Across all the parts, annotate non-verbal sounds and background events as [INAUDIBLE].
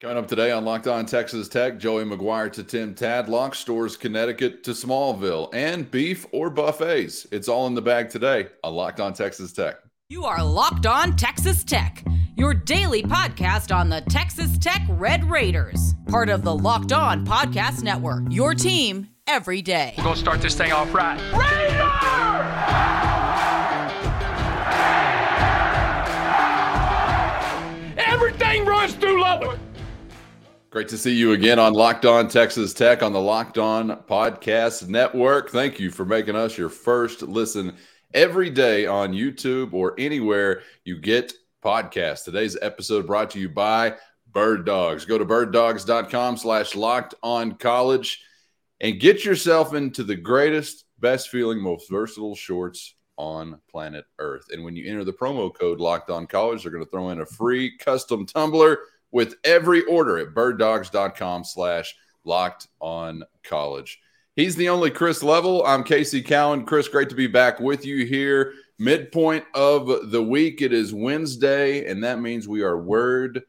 Coming up today on Locked On Texas Tech, Joey McGuire to Tim Tadlock, Storrs Connecticut to Smallville, and beef or buffets. It's all in the bag today on Locked On Texas Tech. You are Locked On Texas Tech, your daily podcast on the Texas Tech Red Raiders, part of the Locked On Podcast Network. Your team every day. We're going to start this thing off right. Raider! Everything runs through Lubbock. Great to see you again on Locked On Texas Tech on the Locked On Podcast Network. Thank you for making us your first listen every day on YouTube or anywhere you get podcasts. Today's episode brought to you by Bird Dogs. Go to birddogs.com slash locked on college and get yourself into the greatest, best feeling, most versatile shorts on planet Earth. And when you enter the promo code locked on college, they're going to throw in a free custom tumbler with every order at birddogs.com slash locked on college. He's the only Chris Level. I'm Casey Cowan. Chris, great to be back with you here. Midpoint of the week. It is Wednesday, and that means we are word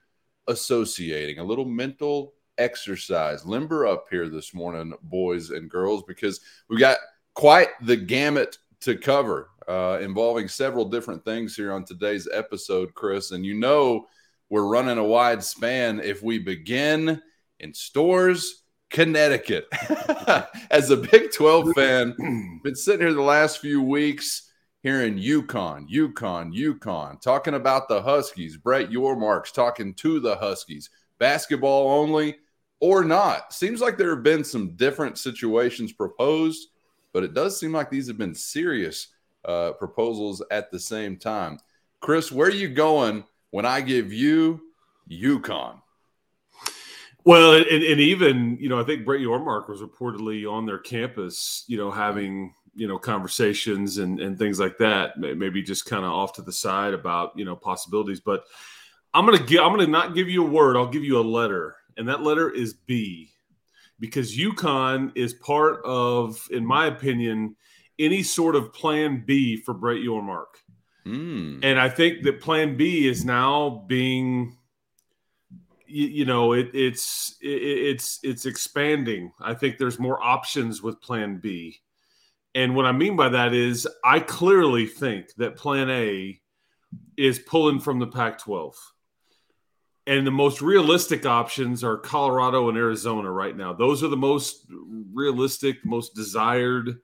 associating a little mental exercise. Limber up here this morning, boys and girls, because we got quite the gamut to cover uh, involving several different things here on today's episode, Chris. And you know, we're running a wide span if we begin in Storrs, Connecticut. [LAUGHS] As a Big 12 fan, been sitting here the last few weeks hearing UConn, UConn, UConn, talking about the Huskies. Brett Yormark's talking to the Huskies. Basketball only or not. Seems like there have been some different situations proposed, but it does seem like these have been serious uh, proposals at the same time. Chris, where are you going when I give you UConn? Well, and, and even you know, I think Brett Yormark was reportedly on their campus, you know, having you know conversations and and things like that. Maybe just kind of off to the side about you know possibilities. But I'm gonna give I'm gonna not give you a word. I'll give you a letter, and that letter is B, because UConn is part of, in my opinion, any sort of Plan B for Brett Yormark. Mm. And I think that Plan B is now being you, you know it, it's it, it's it's expanding. I think there's more options with plan b. And what i mean by that is i clearly think that plan a is pulling from the pac 12 and the most realistic options are colorado and arizona right now. Those are the most realistic most desired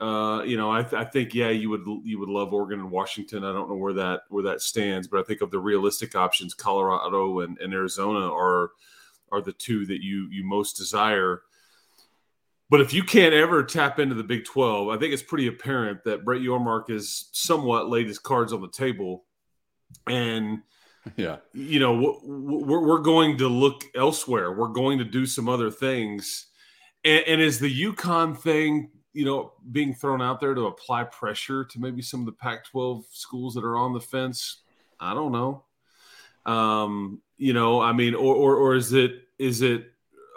uh, you know, I, th- I, think yeah, you would you would love Oregon and Washington. I don't know where that where that stands, but I think of the realistic options, Colorado and, and Arizona are are the two that you you most desire. But if you can't ever tap into the Big Twelve, I think it's pretty apparent that Brett Yormark has somewhat laid his cards on the table, and [LAUGHS] yeah, you know we're we're going to look elsewhere. We're going to do some other things, and, and is the UConn thing you know, being thrown out there to apply pressure to maybe some of the Pac 12 schools that are on the fence? I don't know. Um, you know, I mean, or, or, or is it, is it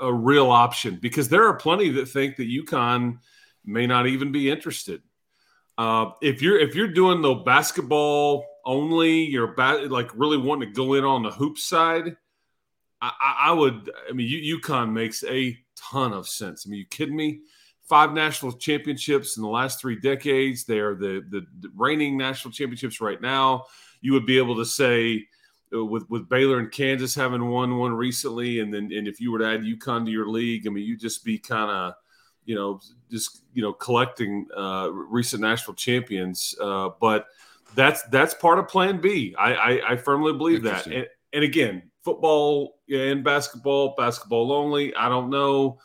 a real option? Because there are plenty that think that UConn may not even be interested. Uh, if you're, if you're doing the basketball only, you're ba- like really wanting to go in on the hoop side. I, I would, I mean, UConn makes a ton of sense. I mean, you kidding me? Five national championships in the last three decades. They are the, the, the reigning national championships right now. You would be able to say uh, with with Baylor and Kansas having won one recently, and then and if you were to add UConn to your league, I mean, you'd just be kind of you know just you know collecting uh, recent national champions. Uh, but that's that's part of Plan B. I I, I firmly believe that. And, and again, football and basketball, basketball only. I don't know.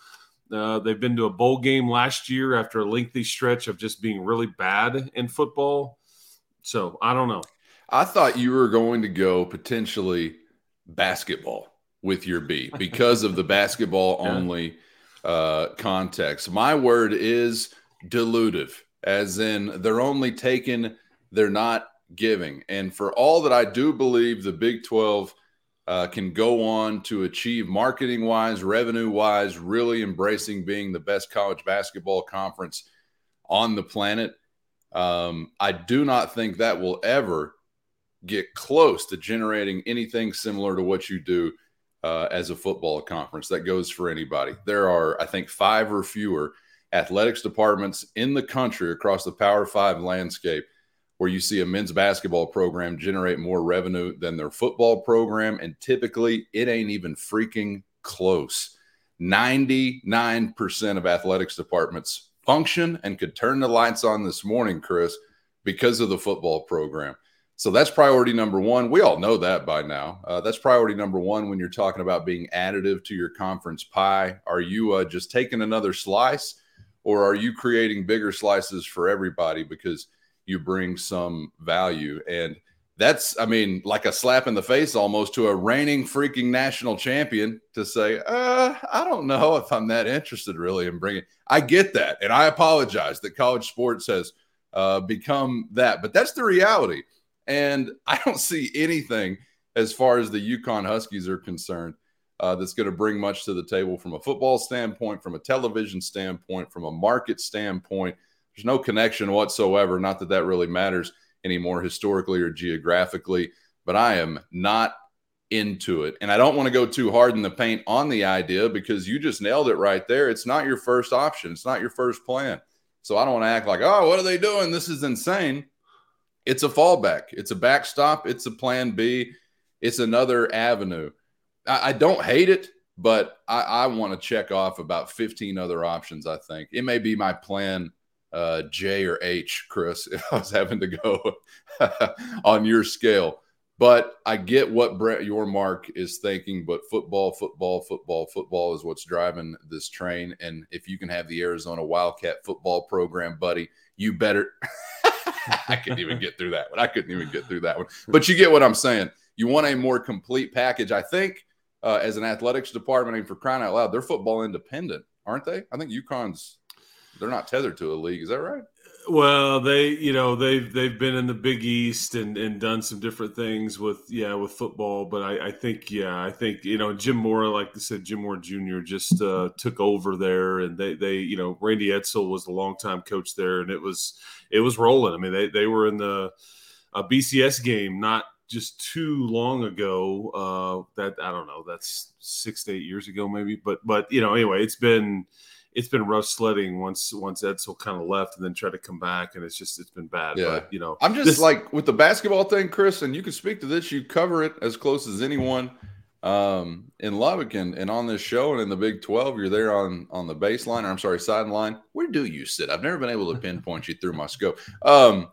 Uh, they've been to a bowl game last year after a lengthy stretch of just being really bad in football. So I don't know. I thought you were going to go potentially basketball with your B [LAUGHS] because of the basketball only uh, context. My word is dilutive, as in they're only taking, they're not giving. And for all that I do believe the Big 12 – uh, can go on to achieve marketing wise, revenue wise, really embracing being the best college basketball conference on the planet. Um, I do not think that will ever get close to generating anything similar to what you do uh, as a football conference. That goes for anybody. There are, I think, five or fewer athletics departments in the country across the Power Five landscape where you see a men's basketball program generate more revenue than their football program. And typically, it ain't even freaking close. 99% of athletics departments function and could turn the lights on this morning, Chris, because of the football program. So that's priority number one. We all know that by now. Uh, that's priority number one when you're talking about being additive to your conference pie. Are you uh, just taking another slice or are you creating bigger slices for everybody because you bring some value? And that's, I mean, like a slap in the face almost to a reigning freaking national champion to say, uh, I don't know if I'm that interested really in bringing. I get that. And I apologize that college sports has uh, become that, but that's the reality and [LAUGHS] I don't see anything as far as the UConn Huskies are concerned uh, that's going to bring much to the table from a football standpoint, from a television standpoint, from a market standpoint. There's no connection whatsoever. Not that that really matters anymore historically or geographically, but I am not into it. And I don't want to go too hard in the paint on the idea because you just nailed it right there. It's not your first option, it's not your first plan. So I don't want to act like, oh, what are they doing? This is insane it's a fallback. It's a backstop. It's a plan B. It's another avenue. I, I don't hate it, but I, I want to check off about 15 other options. I think it may be my plan uh, J or H, Chris, [LAUGHS] if I was having to go [LAUGHS] on your scale. But I get what Brett Yormark is thinking. But football, football, football, football is what's driving this train. And if you can have the Arizona Wildcat football program, buddy, you better. [LAUGHS] I couldn't even get through that one. I couldn't even get through that one. But you get what I'm saying. You want a more complete package. I think uh, as an athletics department, and for crying out loud, they're football independent, aren't they? I think UConn's they're not tethered to a league. Is that right? Well, they you know they've they've been in the Big East and and done some different things with yeah with football, but I, I think yeah I think you know Jim Mora like I said Jim Mora Jr. just uh, took over there and they they you know Randy Edsall was the longtime coach there and it was it was rolling. I mean they they were in the a BCS game not just too long ago. Uh, that I don't know that's six to eight years ago maybe, but but you know anyway it's been it's been rough sledding once once Edsall kind of left and then tried to come back, and it's just it's been bad. Yeah. But you know, I'm just this, like with the basketball thing, Chris, and you can speak to this. You cover it as close as anyone um, in Lubbock and, and on this show and in the Big 12. You're there on on the baseline, or I'm sorry, sideline. Where do you sit? I've never been able to pinpoint you through my scope. Um,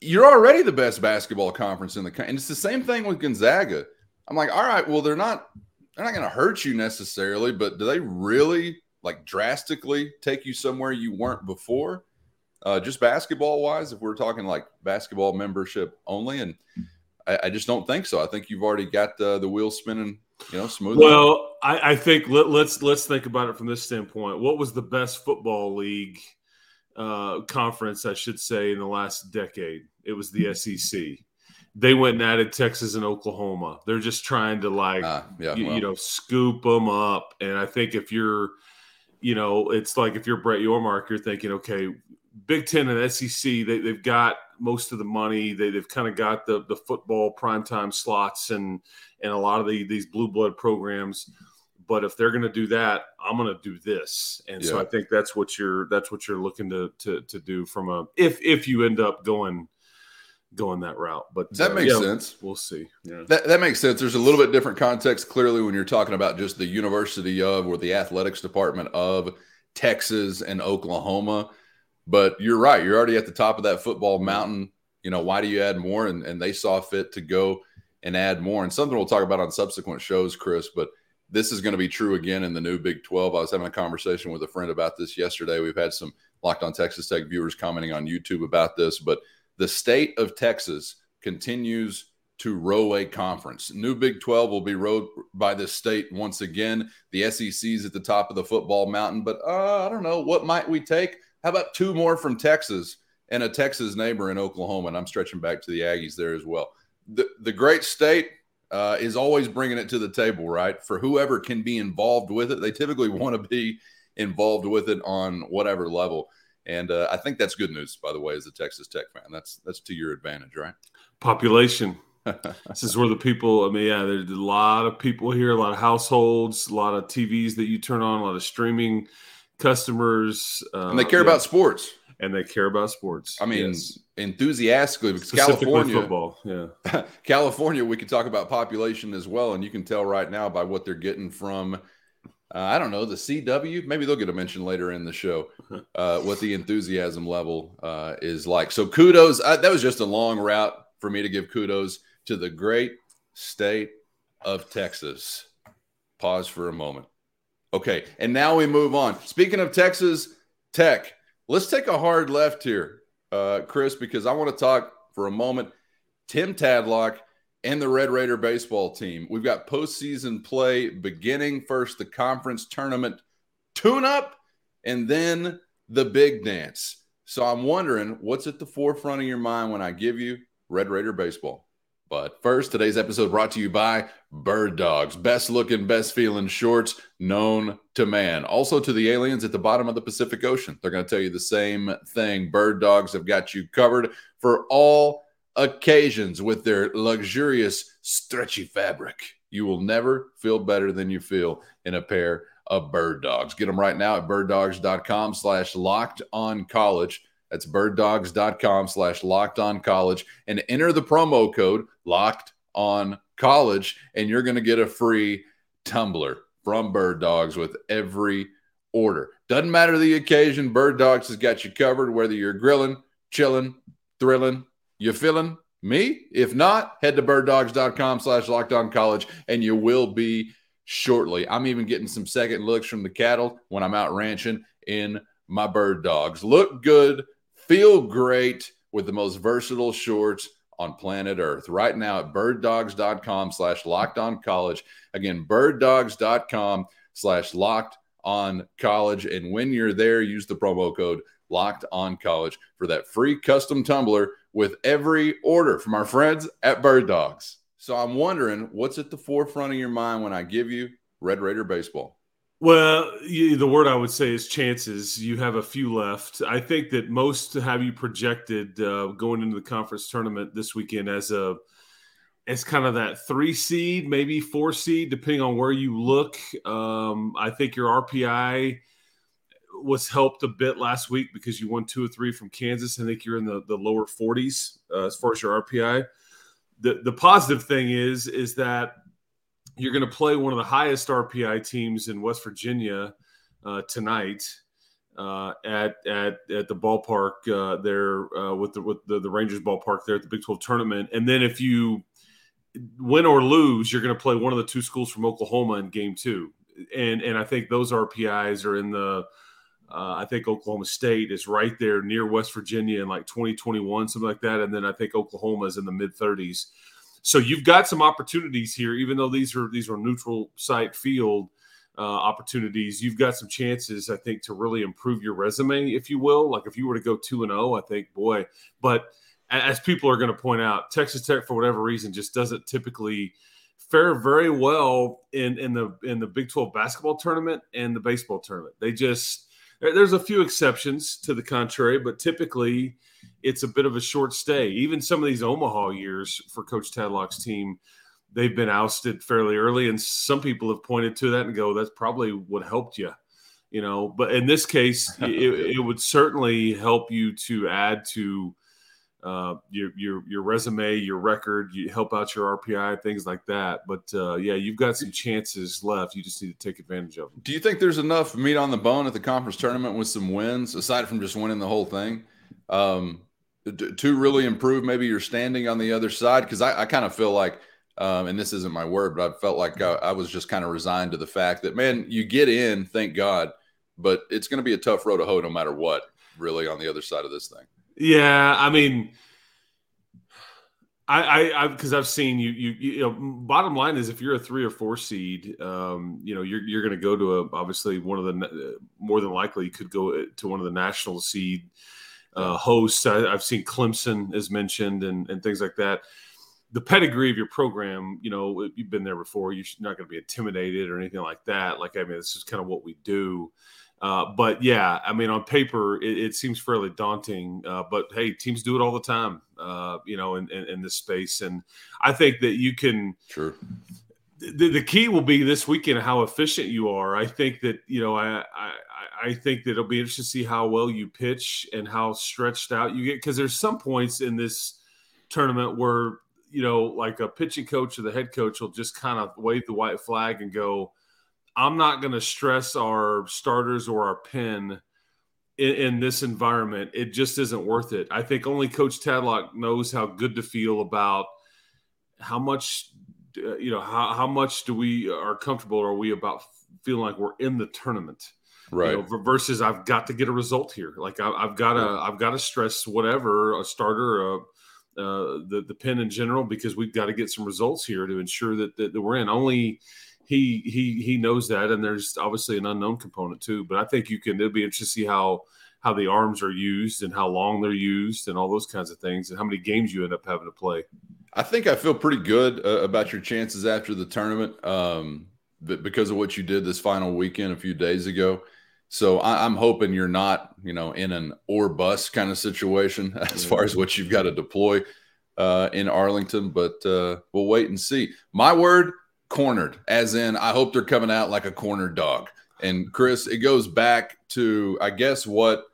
you're already the best basketball conference in the country, and it's the same thing with Gonzaga. I'm like, all right, well, they're not they're not going to hurt you necessarily, but do they really? Like drastically take you somewhere you weren't before, uh, just basketball wise. If we're talking like basketball membership only, and I, I just don't think so. I think you've already got uh, the wheel spinning, you know, smooth. Well, I, I, think let, us let's, let's think about it from this standpoint. What was the best football league uh, conference, I should say, in the last decade? It was the SEC they went and added Texas and Oklahoma. They're just trying to like, uh, yeah, you, well. you, know, scoop them up. And I think if you're you know, it's like if you're Brett Yormark, you're thinking, okay, Big Ten and SEC, they, they've got most of the money. They, they've kind of got the the football primetime slots and and a lot of the, these blue blood programs. But if they're going to do that, I'm going to do this. And yeah. so I think that's what you're that's what you're looking to to to do from a if if you end up going going that route. But that uh, makes yeah, sense. We'll see. Yeah. That, that makes sense. There's a little bit different context clearly when you're talking about just the University of or the athletics department of Texas and Oklahoma. But you're right. You're already at the top of that football mountain. You know, why do you add more? And, and they saw fit to go and add more. And something we'll talk about on subsequent shows, Chris. But this is going to be true again in the new Big 12. I was having a conversation with a friend about this yesterday. We've had some Locked on Texas Tech viewers commenting on YouTube about this. But – the state of Texas continues to row a conference. New Big 12 will be rowed by this state once again. The SEC's at the top of the football mountain, but uh, I don't know. What might we take? How about two more from Texas and a Texas neighbor in Oklahoma? And I'm stretching back to the Aggies there as well. The, the great state uh, is always bringing it to the table, right? For whoever can be involved with it, they typically [LAUGHS] want to be involved with it on whatever level. And uh, I think that's good news, by the way, as a Texas Tech fan. That's that's to your advantage, right? Population. [LAUGHS] this is where the people. I mean, yeah, there's a lot of people here, a lot of households, a lot of TVs that you turn on, a lot of streaming customers, uh, and they care yeah. about sports. And they care about sports. I mean, yes. enthusiastically because California football. Yeah, [LAUGHS] California. We could talk about population as well, and you can tell right now by what they're getting from. Uh, I don't know the CW. Maybe they'll get a mention later in the show. [LAUGHS] Uh, what the enthusiasm level uh, is like. So kudos. I, that was just a long route for me to give kudos to the great state of Texas. Pause for a moment. Okay, and now we move on. Speaking of Texas Tech, let's take a hard left here, uh, Chris, because I want to talk for a moment. Tim Tadlock and the Red Raider baseball team. We've got postseason play beginning first, the conference tournament tune up, and then the big dance. So I'm wondering what's at the forefront of your mind when I give you Red Raider baseball. But first, today's episode brought to you by Bird Dogs, best looking, best feeling shorts known to man. Also to the aliens at the bottom of the Pacific Ocean. They're going to tell you the same thing. Bird Dogs have got you covered for all occasions with their luxurious, stretchy fabric. You will never feel better than you feel in a pair of Bird Dogs. Get them right now at birddogs.com slash locked on college. That's birddogs.com slash locked on college and enter the promo code locked on college, and you're going to get a free tumbler from Bird Dogs with every order. Doesn't matter the occasion, Bird Dogs has got you covered, whether you're grilling, chilling, thrilling, you feeling me? If not, head to birddogs.com slash locked on college and you will be shortly. I'm even getting some second looks from the cattle when I'm out ranching in my bird dogs. Look good, Feel great with the most versatile shorts on planet Earth right now at birddogs.com slash locked on college. Again, birddogs.com slash locked on college. And when you're there, use the promo code locked on college for that free custom tumbler with every order from our friends at Bird Dogs. So I'm wondering what's at the forefront of your mind when I give you Red Raider baseball? Well, you, the word I would say is chances. You have a few left. I think that most have you projected uh, going into the conference tournament this weekend as a as kind of that three seed, maybe four seed, depending on where you look. Um, I think your RPI was helped a bit last week because you won two or three from Kansas. I think you're in the, the lower 40s uh, as far as your RPI. The the positive thing is is that you're going to play one of the highest RPI teams in West Virginia uh, tonight uh, at at at the ballpark uh, there uh, with the with the, the Rangers ballpark there at the Big 12 tournament. And then if you win or lose, you're going to play one of the two schools from Oklahoma in Game Two. And and I think those RPIs are in the uh, I think Oklahoma State is right there near West Virginia in like 2021, something like that. And then I think Oklahoma is in the mid 30s. So you've got some opportunities here, even though these are these are neutral site field uh, opportunities. You've got some chances, I think, to really improve your resume, if you will. Like if you were to go two and zero, oh, I think, boy. But as people are going to point out, Texas Tech, for whatever reason, just doesn't typically fare very well in in the in the Big Twelve basketball tournament and the baseball tournament. They just there's a few exceptions to the contrary, but typically it's a bit of a short stay. Even some of these Omaha years for Coach Tadlock's team, they've been ousted fairly early, and some people have pointed to that and go, "That's probably what helped you." You know, but in this case, [LAUGHS] it, it, would certainly help you to add to uh, your your your resume, your record, you help out your RPI, things like that. But uh, yeah, you've got some chances left. You just need to take advantage of them. Do you think there's enough meat on the bone at the conference tournament with some wins, aside from just winning the whole thing? Um, to really improve maybe your standing on the other side? Because I, I kind of feel like, um, and this isn't my word, but I felt like I, I was just kind of resigned to the fact that, man, you get in, thank God, but it's going to be a tough road to hoe no matter what, really, on the other side of this thing. Yeah. I mean, I, I, because I've seen you, you, you know, bottom line is if you're a three or four seed, um, you know, you're, you're going to go to a, obviously one of the, more than likely could go to one of the national seed uh, hosts. I, have seen Clemson is mentioned and, and things like that. The pedigree of your program, you know, you've been there before. You're not going to be intimidated or anything like that. Like, I mean, this is kind of what we do. Uh, but yeah, I mean, on paper, it, it seems fairly daunting. Uh, but hey, teams do it all the time, uh, you know, in, in, in, this space. And I think that you can. Sure. The, the key will be this weekend how efficient you are. I think that you know I, I I think that it'll be interesting to see how well you pitch and how stretched out you get because there's some points in this tournament where you know like a pitching coach or the head coach will just kind of wave the white flag and go, I'm not going to stress our starters or our pen in, in, this environment. It just isn't worth it. I think only Coach Tadlock knows how good to feel about how much, uh, you know, how, how much do we are comfortable are we about feeling like we're in the tournament, right? You know, versus I've got to get a result here. Like I, have got to, I've got to stress whatever a starter, a, uh, the the pen in general because we've got to get some results here to ensure that, that, that we're in. Only he he he knows that, and there's obviously an unknown component too. But I think you can. It'll be interesting to see how how the arms are used and how long they're used and all those kinds of things, and how many games you end up having to play. I think I feel pretty good uh, about your chances after the tournament, um, because of what you did this final weekend a few days ago. So I, am hoping you're not, you know, in an or bust kind of situation [LAUGHS] as far as what you've got to deploy uh, in Arlington. But uh, we'll wait and see. My word, cornered, as in I hope they're coming out like a cornered dog. And Chris, it goes back to I guess what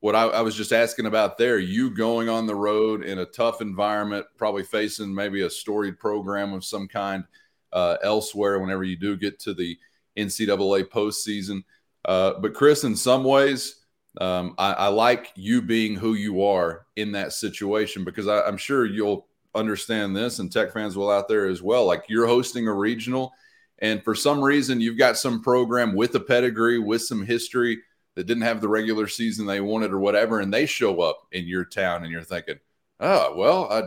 what I, I, was just asking about there. You going on the road in a tough environment, probably facing maybe a storied program of some kind uh, elsewhere. Whenever you do get to the NCAA postseason, uh, but Chris, in some ways. Um, I, I, like you being who you are in that situation because I, I'm sure you'll understand this, and tech fans will out there as well. Like you're hosting a regional, and for some reason, you've got some program with a pedigree, with some history that didn't have the regular season they wanted or whatever, and they show up in your town, and you're thinking, oh, well, I,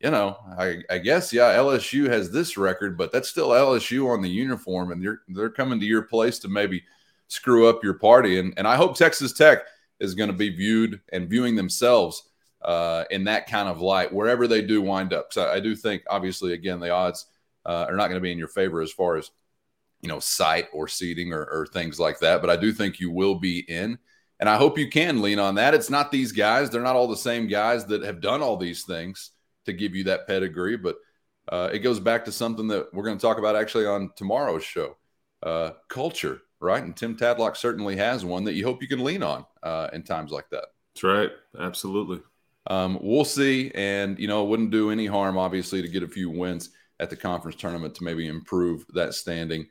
you know, I, I guess, yeah, LSU has this record, but that's still LSU on the uniform, and they're they're coming to your place to maybe screw up your party. And, and I hope Texas Tech is going to be viewed and viewing themselves uh, in that kind of light wherever they do wind up. So I do think, obviously, again, the odds uh, are not going to be in your favor as far as you know site or seating or, or things like that. But I do think you will be in, and I hope you can lean on that. It's not these guys; they're not all the same guys that have done all these things to give you that pedigree, but. Uh, it goes back to something that we're going to talk about actually on tomorrow's show uh, culture, right? And Tim Tadlock certainly has one that you hope you can lean on uh, in times like that. That's right. Absolutely. Um, we'll see. And, you know, it wouldn't do any harm, obviously, to get a few wins at the conference tournament to maybe improve that standing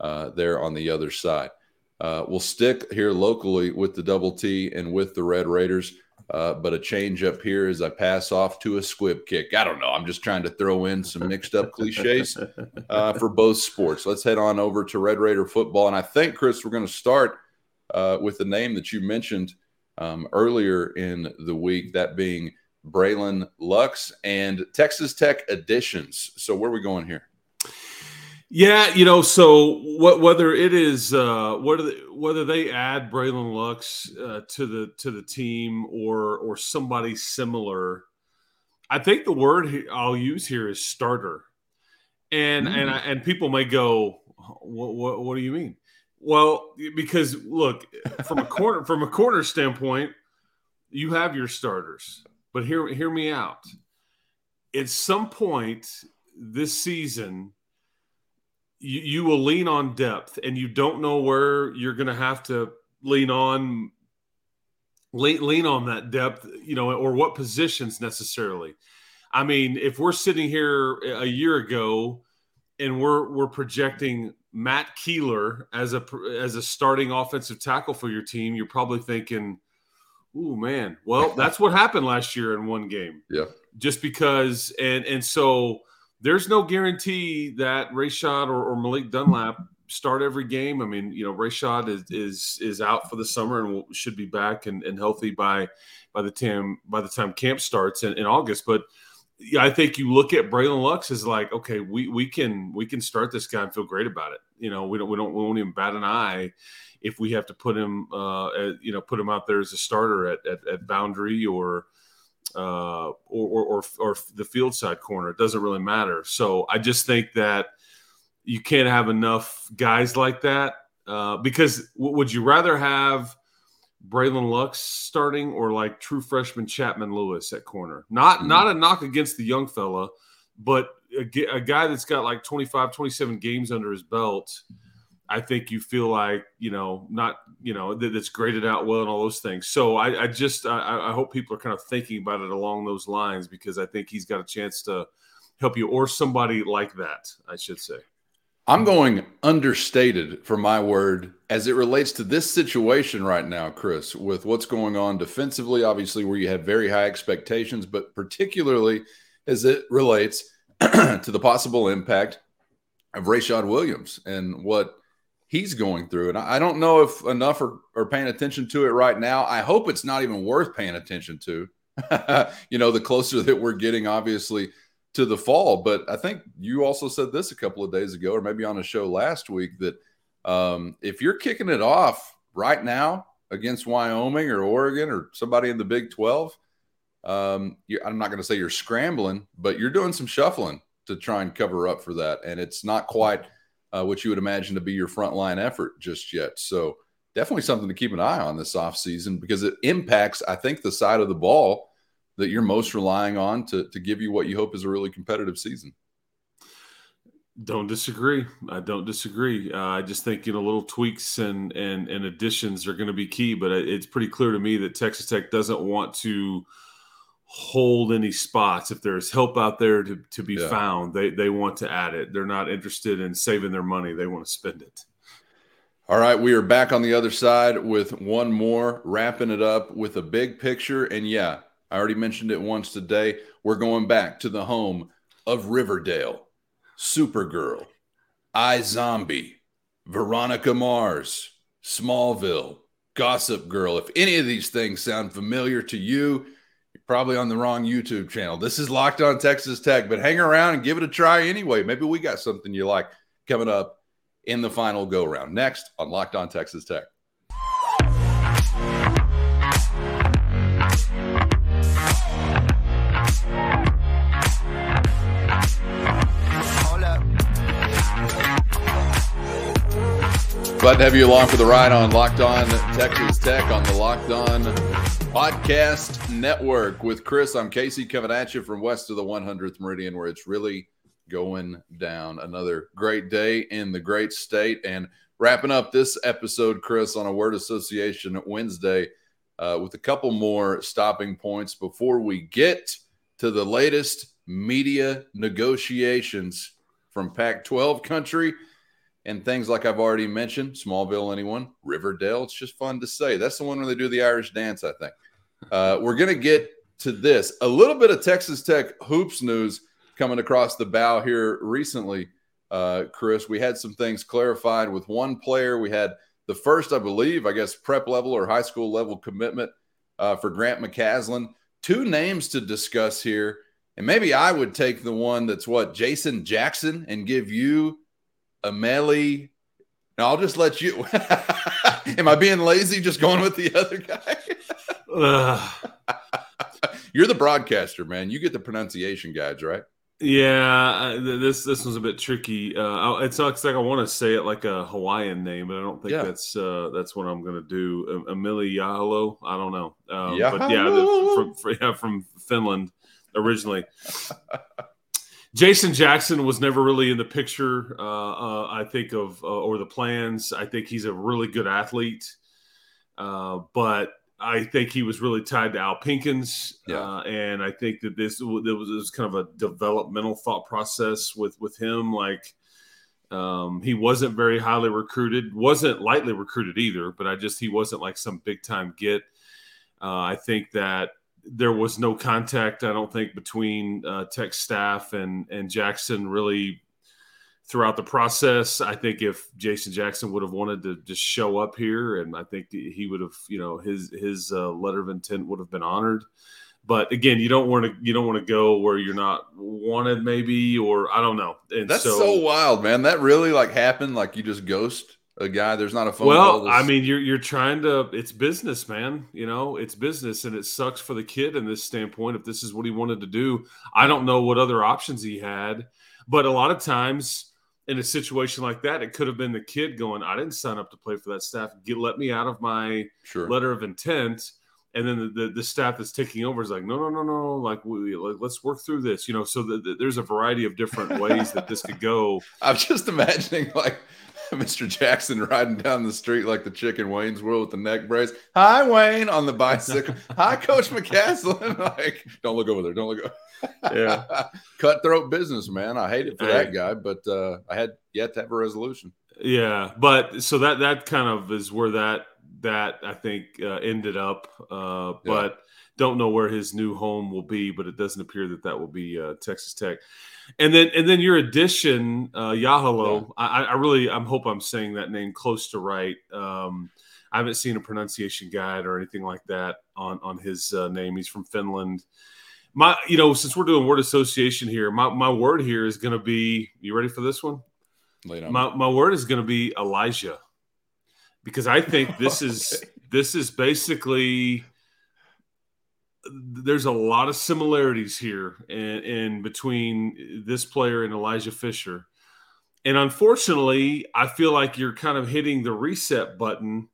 uh, there on the other side. Uh, we'll stick here locally with the double T and with the Red Raiders. Uh, but a change up here as I pass off to a squib kick. I don't know. I'm just trying to throw in some mixed up cliches [LAUGHS] uh, for both sports. Let's head on over to Red Raider football. And I think, Chris, we're going to start uh, with the name that you mentioned um, earlier in the week, that being Braylon Lux and Texas Tech additions. So, where are we going here? Yeah, you know, so what whether it is uh, whether whether they add Braylon Lux uh, to the to the team or or somebody similar, I think the word I'll use here is starter, and mm. and and people may go, what, what what do you mean? Well, because look, from a corner [LAUGHS] from a corner standpoint, you have your starters. But hear hear me out. At some point this season, you, you will lean on depth, and you don't know where you're going to have to lean on lean, lean on that depth, you know, or what positions necessarily. I mean, if we're sitting here a year ago and we're we're projecting Matt Keeler as a as a starting offensive tackle for your team, you're probably thinking, "Ooh, man, well, [LAUGHS] that's what happened last year in one game." Yeah, just because, and and so there's no guarantee that Rayshad or, or Malik Dunlap start every game. I mean, you know, Rayshad is is is out for the summer and will, should be back and, and healthy by by the time by the time camp starts in, in August, but I think you look at Braylon Lux as like, okay, we we can we can start this guy and feel great about it. You know, we don't we don't we won't even bat an eye if we have to put him, uh, at, you know, put him out there as a starter at at, at boundary or, uh, or, or or or the field side corner. It doesn't really matter. So I just think that you can't have enough guys like that Uh, because w- would you rather have Braylon Lux starting or like true freshman Chapman Lewis at corner? Not mm-hmm. not a knock against the young fella, but a, a, guy that's got like 25, 27 games under his belt. I think you feel like you know not you know that it's graded out well and all those things. So I, I just I, I hope people are kind of thinking about it along those lines because I think he's got a chance to help you or somebody like that. I should say. I'm going understated for my word as it relates to this situation right now, Chris, with what's going on defensively, obviously, where you have very high expectations, but particularly as it relates [CLEARS THROAT] to the possible impact of Rayshad Williams and what he's going through. And I don't know if enough are, are paying attention to it right now. I hope it's not even worth paying attention to. [LAUGHS] you know, the closer that we're getting, obviously, to the fall. But I think you also said this a couple of days ago, or maybe on a show last week, that um, if you're kicking it off right now against Wyoming or Oregon or somebody in the Big 12, um, I'm not going to say you're scrambling, but you're doing some shuffling to try and cover up for that. And it's not quite uh, what you would imagine to be your frontline effort just yet. So definitely something to keep an eye on this offseason because it impacts, I think, the side of the ball that you're most relying on to, to give you what you hope is a really competitive season. Don't disagree. I don't disagree. Uh, I just think you know little tweaks and and and additions are going to be key. But it's pretty clear to me that Texas Tech doesn't want to hold any spots. If there's help out there to, to be yeah. found, they they want to add it. They're not interested in saving their money. They want to spend it. All right, we are back on the other side with one more, wrapping it up with a big picture. And yeah, I already mentioned it once today. We're going back to the home of Riverdale, Supergirl, iZombie, Veronica Mars, Smallville, Gossip Girl. If any of these things sound familiar to you, you're probably on the wrong YouTube channel. This is Locked On Texas Tech, but hang around and give it a try anyway. Maybe we got something you like coming up in the final go round. Next on Locked On Texas Tech. Glad to have you along for the ride on Locked On Texas Tech on the Locked On Podcast Network with Chris. I'm Casey coming at you from west of the 100th Meridian, where it's really going down. Another great day in the great state. And wrapping up this episode, Chris, on a word association Wednesday uh, with a couple more stopping points before we get to the latest media negotiations from Pac 12 country and things like I've already mentioned, Smallville, anyone, Riverdale. It's just fun to say. That's the one where they do the Irish dance, I think. Uh, we're going to get to this. A little bit of Texas Tech hoops news coming across the bow here recently, uh, Chris. We had some things clarified with one player. We had the first, I believe, I guess, prep level or high school level commitment uh, for Grant McCasland. Two names to discuss here. And maybe I would take the one that's what, Jason Jackson, and give you Ameli. No, I'll just let you. [LAUGHS] Am I being lazy just going with the other guy? You're the broadcaster, man. You get the pronunciation guides, right? Yeah, this this one's a bit tricky. Uh, it sucks like I want to say it like a Hawaiian name, but I don't think yeah. that's uh, that's what I'm gonna do. Emily Yahalo, I don't know, um, but yeah, the, from, from, yeah, from Finland originally. [LAUGHS] Jason Jackson was never really in the picture. Uh, uh, I think of uh, or the plans. I think he's a really good athlete, uh, but I think he was really tied to Al Pinkins, yeah. Uh, and I think that this, was, was kind of a developmental thought process with with him. Like um, he wasn't very highly recruited, wasn't lightly recruited either, but I just he wasn't like some big time get. Uh, I think that there was no contact, I don't think, between uh, tech staff and and Jackson really throughout the process. I think if Jason Jackson would have wanted to just show up here, and I think he would have, you know, his his uh, letter of intent would have been honored. But again, you don't want to you don't want to go where you're not wanted, maybe, or I don't know. And that's so, so wild, man. That really like happened. Like you just ghost a guy. There's not a phone. Well, I mean, you're you're trying to. It's business, man. You know, it's business, and it sucks for the kid in this standpoint. If this is what he wanted to do, I don't know what other options he had, but a lot of times, in a situation like that, it could have been the kid going, "I didn't sign up to play for that staff. Get let me out of my Sure. letter of intent." And then the, the, the staff that's taking over is like, "No, no, no, no. Like, we, like let's work through this." You know, so the, the, there's a variety of different ways that this could go. [LAUGHS] I'm just imagining like [LAUGHS] Mr. Jackson riding down the street like the chicken Wayne's World with the neck brace. Hi, Wayne, on the bicycle. [LAUGHS] Hi, Coach McCasland. [LAUGHS] like, don't look over there. Don't look. Yeah. Cutthroat business, man. I hate it for Hey. that guy, but uh, I had yet to have a resolution. Yeah, but so that that kind of is where that that I think uh, ended up. Uh, but don't know where his new home will be. But it doesn't appear that that will be uh, Texas Tech. And then and then your addition, uh, Yahalo. I, I really I'm hope I'm saying that name close to right. Um, I haven't seen a pronunciation guide or anything like that on on his uh, name. He's from Finland. My, you know, since we're doing word association here, my, my word here is going to be. You ready for this one? My my word is going to be Elijah, because I think this [LAUGHS] is this is basically there's a lot of similarities here in, in between this player and Elijah Fisher, and unfortunately, I feel like you're kind of hitting the reset button.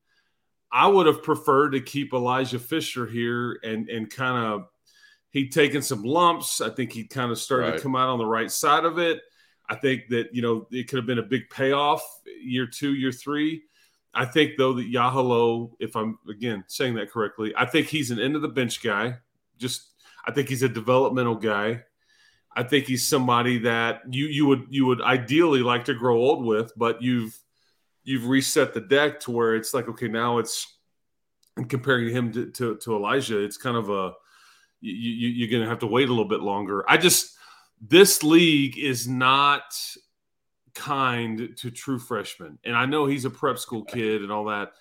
I would have preferred to keep Elijah Fisher here and and kind of he'd taken some lumps. I think he kind of started Right. to come out on the right side of it. I think that you know it could have been a big payoff year two, year three. I think though that Yahalo, if I'm again saying that correctly, I think he's an end of the bench guy. Just I think he's a developmental guy. I think he's somebody that you you would you would ideally like to grow old with, but you've you've reset the deck to where it's like okay now it's and comparing him to, to, to Elijah, it's kind of a you, you, you're going to have to wait a little bit longer. I just this league is not kind to true freshmen, and I know he's a prep school kid and all that.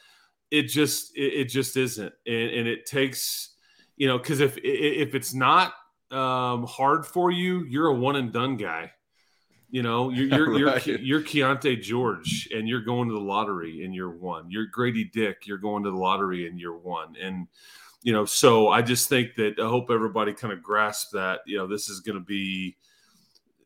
It just it, it just isn't, and, and it takes you know because if if it's not um, hard for you, you're a one and done guy. You know, you're [LAUGHS] you're you're, Right. you're Keyonte George, and you're going to the lottery in year one. You're Grady Dick, you're going to the lottery in year one, and you know. So I just think that I hope everybody kind of grasps that. You know, this is going to be,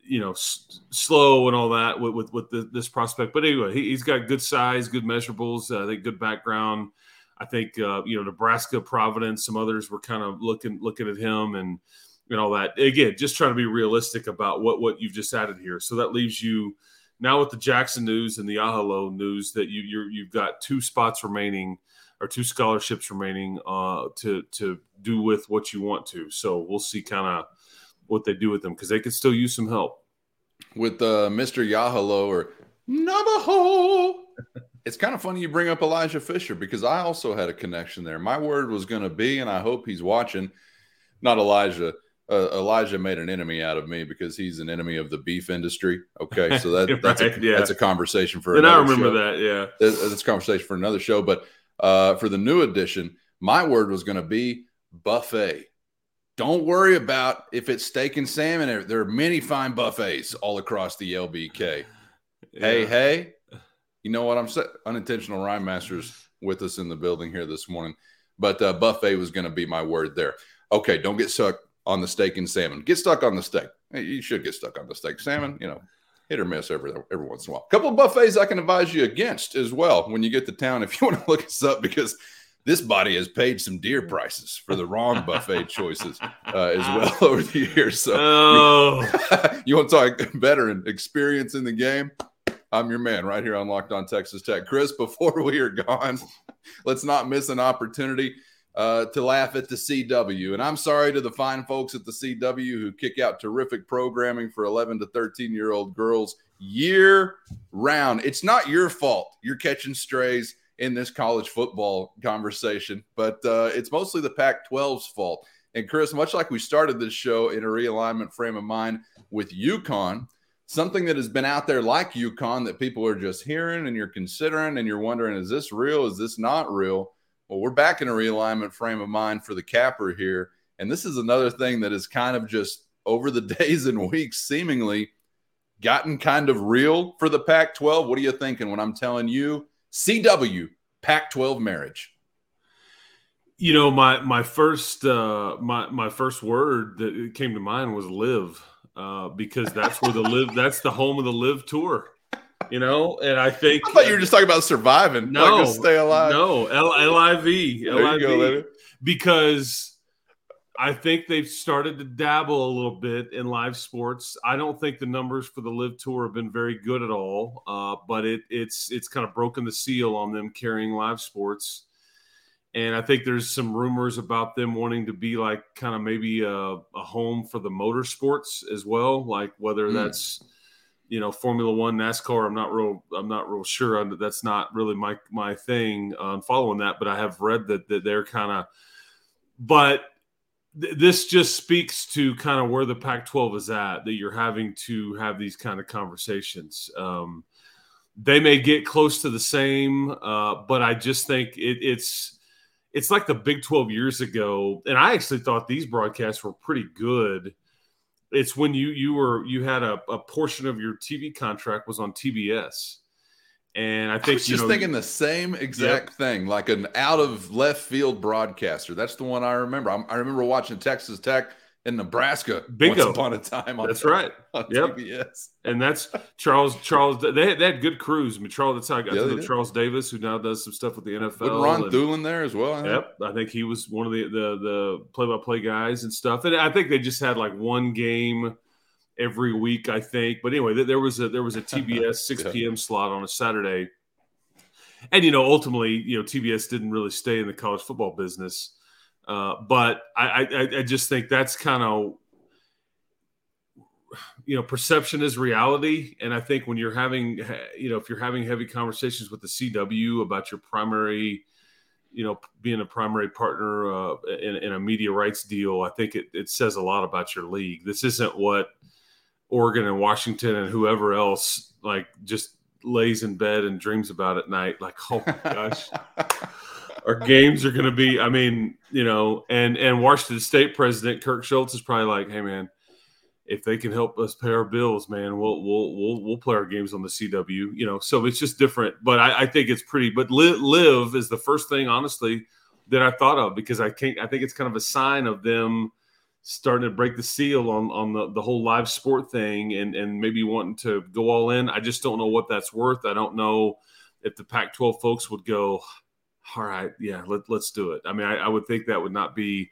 you know, s- slow and all that with with, with the, this prospect. But anyway, he, he's got good size, good measurables. Uh, I think good background. I think uh, you know Nebraska, Providence, some others were kind of looking looking at him and and all that. Again, just trying to be realistic about what what you've just added here. So that leaves you now with the Jackson news and the Ahalo news that you you're, you've got two spots remaining or two scholarships remaining uh, to to do with what you want to. So we'll see kind of what they do with them because they could still use some help. with uh, Mr. Yahalo or Navajo. [LAUGHS] it's kind of funny you bring up Elijah Fisher because I also had a connection there. My word was going to be, and I hope he's watching, not Elijah. Uh, Elijah made an enemy out of me because he's an enemy of the beef industry. Okay, so that, [LAUGHS] that's a yeah. that's a conversation for And I remember show. that. Yeah. That's that's a conversation for another show. But uh, for the new edition, my word was going to be buffet. Don't worry about if it's steak and salmon. There- are many fine buffets all across the LBK. Hey, Yeah. hey, you know what I'm saying? Unintentional rhyme masters with us in the building here this morning. But uh, buffet was going to be my word there. Okay, don't get stuck on the steak and salmon. Get stuck on the steak. You should get stuck on the steak. Salmon, you know, hit or miss every every once in a while. A couple of buffets I can advise you against as well when you get to town if you want to look us up because this body has paid some dear prices for the wrong [LAUGHS] buffet choices uh, as well [LAUGHS] over the years. So Oh, [LAUGHS] you want to talk veteran experience in the game? I'm your man right here on Locked On Texas Tech. Chris, before we are gone, let's not miss an opportunity uh, to laugh at the CW. And I'm sorry to the fine folks at the CW who kick out terrific programming for 11 to 13 year old girls year round. It's not your fault you're catching strays in this college football conversation, but uh, it's mostly the Pac 12's fault. And Chris, much like we started this show in a realignment frame of mind with UConn, something that has been out there like UConn that people are just hearing and you're considering and you're wondering, is this real? Is this not real? Well, we're back in a realignment frame of mind for the capper here. And this is another thing that is kind of just over the [LAUGHS] days and weeks, seemingly gotten kind of real for the Pac 12. What are you thinking when I'm telling you CW Pac 12 marriage? you know my my first uh, my my first word that came to mind was live uh, because that's where the live that's the home of the LIV tour. You know, and I think I thought you were just talking about surviving. no, like stay alive. No, L L I V, L I V, because I think they've started to dabble a little bit in live sports. I don't think the numbers for the LIV Tour have been very good at all, uh, but it, it's it's kind of broken the seal on them carrying live sports. And I think there's some rumors about them wanting to be like kind of maybe a, a home for the motorsports as well, like whether Hmm. that's you know Formula One, NASCAR. I'm not real. I'm not real sure. I'm- That's not really my my thing. On following that, but I have read that that they're kind of. But th- this just speaks to kind of where the Pac-12 is at. That you're having to have these kind of conversations. Um, they may get close to the same, uh, but I just think it, it's it's like the Big 12 years ago, and I actually thought these broadcasts were pretty good. It's when you you were you had a, a portion of your TV contract was on TBS, and I I think was you just know, thinking the same exact thing, like an out of left field broadcaster. That's the one I remember. I'm, I remember watching Texas Tech in Nebraska Bingo. once upon a time. On, That's right. [LAUGHS] On Yep. TBS. and that's Charles Charles. They had, they had good crews. I mean, Charles. That's how I got Yeah, to know. Charles Davis, who now does some stuff with the NFL. Wasn't Ron and- Thulin there as well? I? Yep, I think he was one of the the the play by play guys and stuff. And I think they just had like one game every week. I think, but anyway, there was a there was a TBS [LAUGHS] six Yeah. p.m. slot on a Saturday, and you know, ultimately, you know, TBS didn't really stay in the college football business. Uh, but I, I I just think that's kind of you know perception is reality and i think when you're having you know if you're having heavy conversations with the cw about your primary you know being a primary partner uh, in, in a media rights deal i think it, it says a lot about your league this isn't what oregon and washington and whoever else like just lays in bed and dreams about at night like [LAUGHS] oh my gosh our games are going to be i mean you know and and washington state president Kirk Schulz is probably like hey man if they can help us pay our bills, man, we'll we'll we'll we'll play our games on the CW. You know, so it's just different. But I, I think it's pretty. But LIV, LIV is the first thing, honestly, that I thought of because I can't. I think it's kind of a sign of them starting to break the seal on on the, the whole live sport thing and and maybe wanting to go all in. I just don't know what that's worth. I don't know if the Pac-12 folks would go. All right, yeah, let, let's do it. I mean, I, I would think that would not be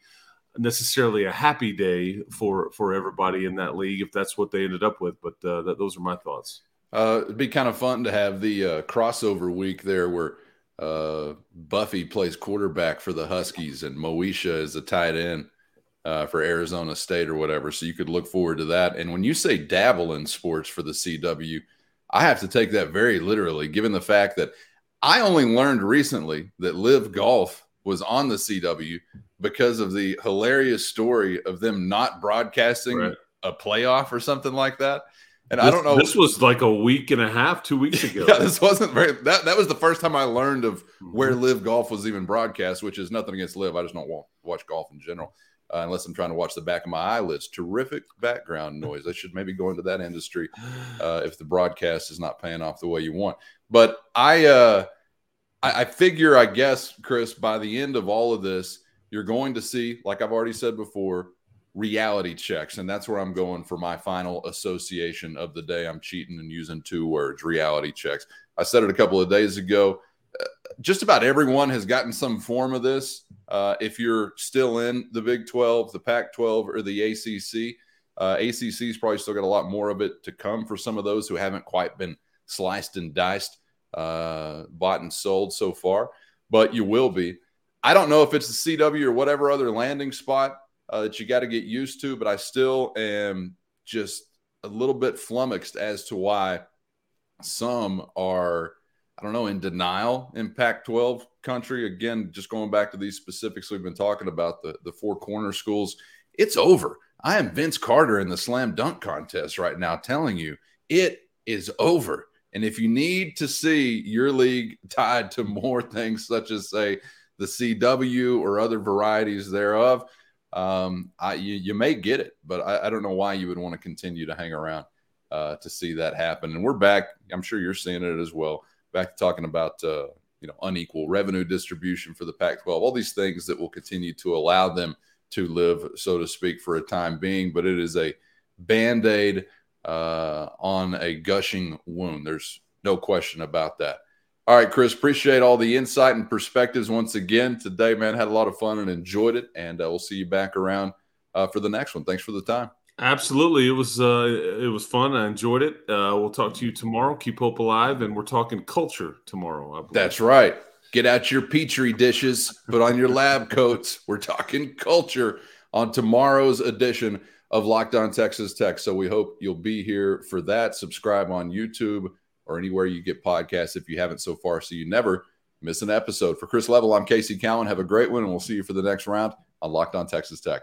necessarily a happy day for for everybody in that league if that's what they ended up with. But uh, that, those are my thoughts. Uh, it'd be kind of fun to have the uh, crossover week there where uh, Buffy plays quarterback for the Huskies and Moesha is a tight end uh, for Arizona State or whatever. So you could look forward to that. And when you say dabble in sports for the CW, I have to take that very literally, given the fact that I only learned recently that LIV Golf was on the CW because of the hilarious story of them not broadcasting Right. a playoff or something like that. And I don't know. This was like a week and a half, two weeks [LAUGHS] ago. Yeah, this wasn't very. That that was the first time I learned of where Mm-hmm. LIV Golf was even broadcast, which is nothing against LIV. I just don't wa- watch golf in general, uh, unless I'm trying to watch the back of my eyelids. Terrific background noise. I should maybe go into that industry [GASPS] uh, if the broadcast is not paying off the way you want. But I, uh, I, I figure, I guess, Chris, by the end of all of this, you're going to see, like I've already said before, reality checks, and that's where I'm going for my final association of the day. I'm cheating and using two words: reality checks. I said it a couple of days ago. Uh, Just about everyone has gotten some form of this. Uh, if you're still in the Big 12, the Pac 12, or the ACC, uh, ACC's probably still got a lot more of it to come for some of those who haven't quite been sliced and diced, uh, bought and sold so far, but you will be. I don't know if it's the CW or whatever other landing spot uh, that you got to get used to, but I still am just a little bit flummoxed as to why some are, I don't know, in denial in Pac 12 country. Again, just going back to these specifics we've been talking about, the, the four corner schools, it's over. I am Vince Carter in the slam dunk contest right now telling you it is over. And if you need to see your league [LAUGHS] tied to more things such as, say, the CW or other varieties thereof, um, I, you, you may get it, but I, I don't know why you would want to continue to hang around uh, to see that happen. And we're back. I'm sure you're seeing it as well. Back to talking about uh, you know unequal revenue distribution for the Pac-12, all these things that will continue to allow them to live, so to speak, for a time being. But it is a band-aid uh, on a gushing wound. There's No question about that. All right, Chris, appreciate all the insight and perspectives once again today, man. Had a lot of fun and enjoyed it. And uh, we'll see you back around uh, for the next one. Thanks for the time. Absolutely, it was uh, it was fun. I enjoyed it. Uh, we'll talk to you tomorrow. Keep hope alive, and we're talking culture tomorrow. That's right. Get out your petri dishes, put on your lab coats. We're talking culture on tomorrow's edition of Locked On Texas Tech. So we hope you'll be here for that. Subscribe on YouTube or anywhere you get podcasts if you haven't so far, so you never miss an episode. For Chris Level, I'm Casey Cowan. Have a great one, and we'll see you for the next round on Locked On Texas Tech.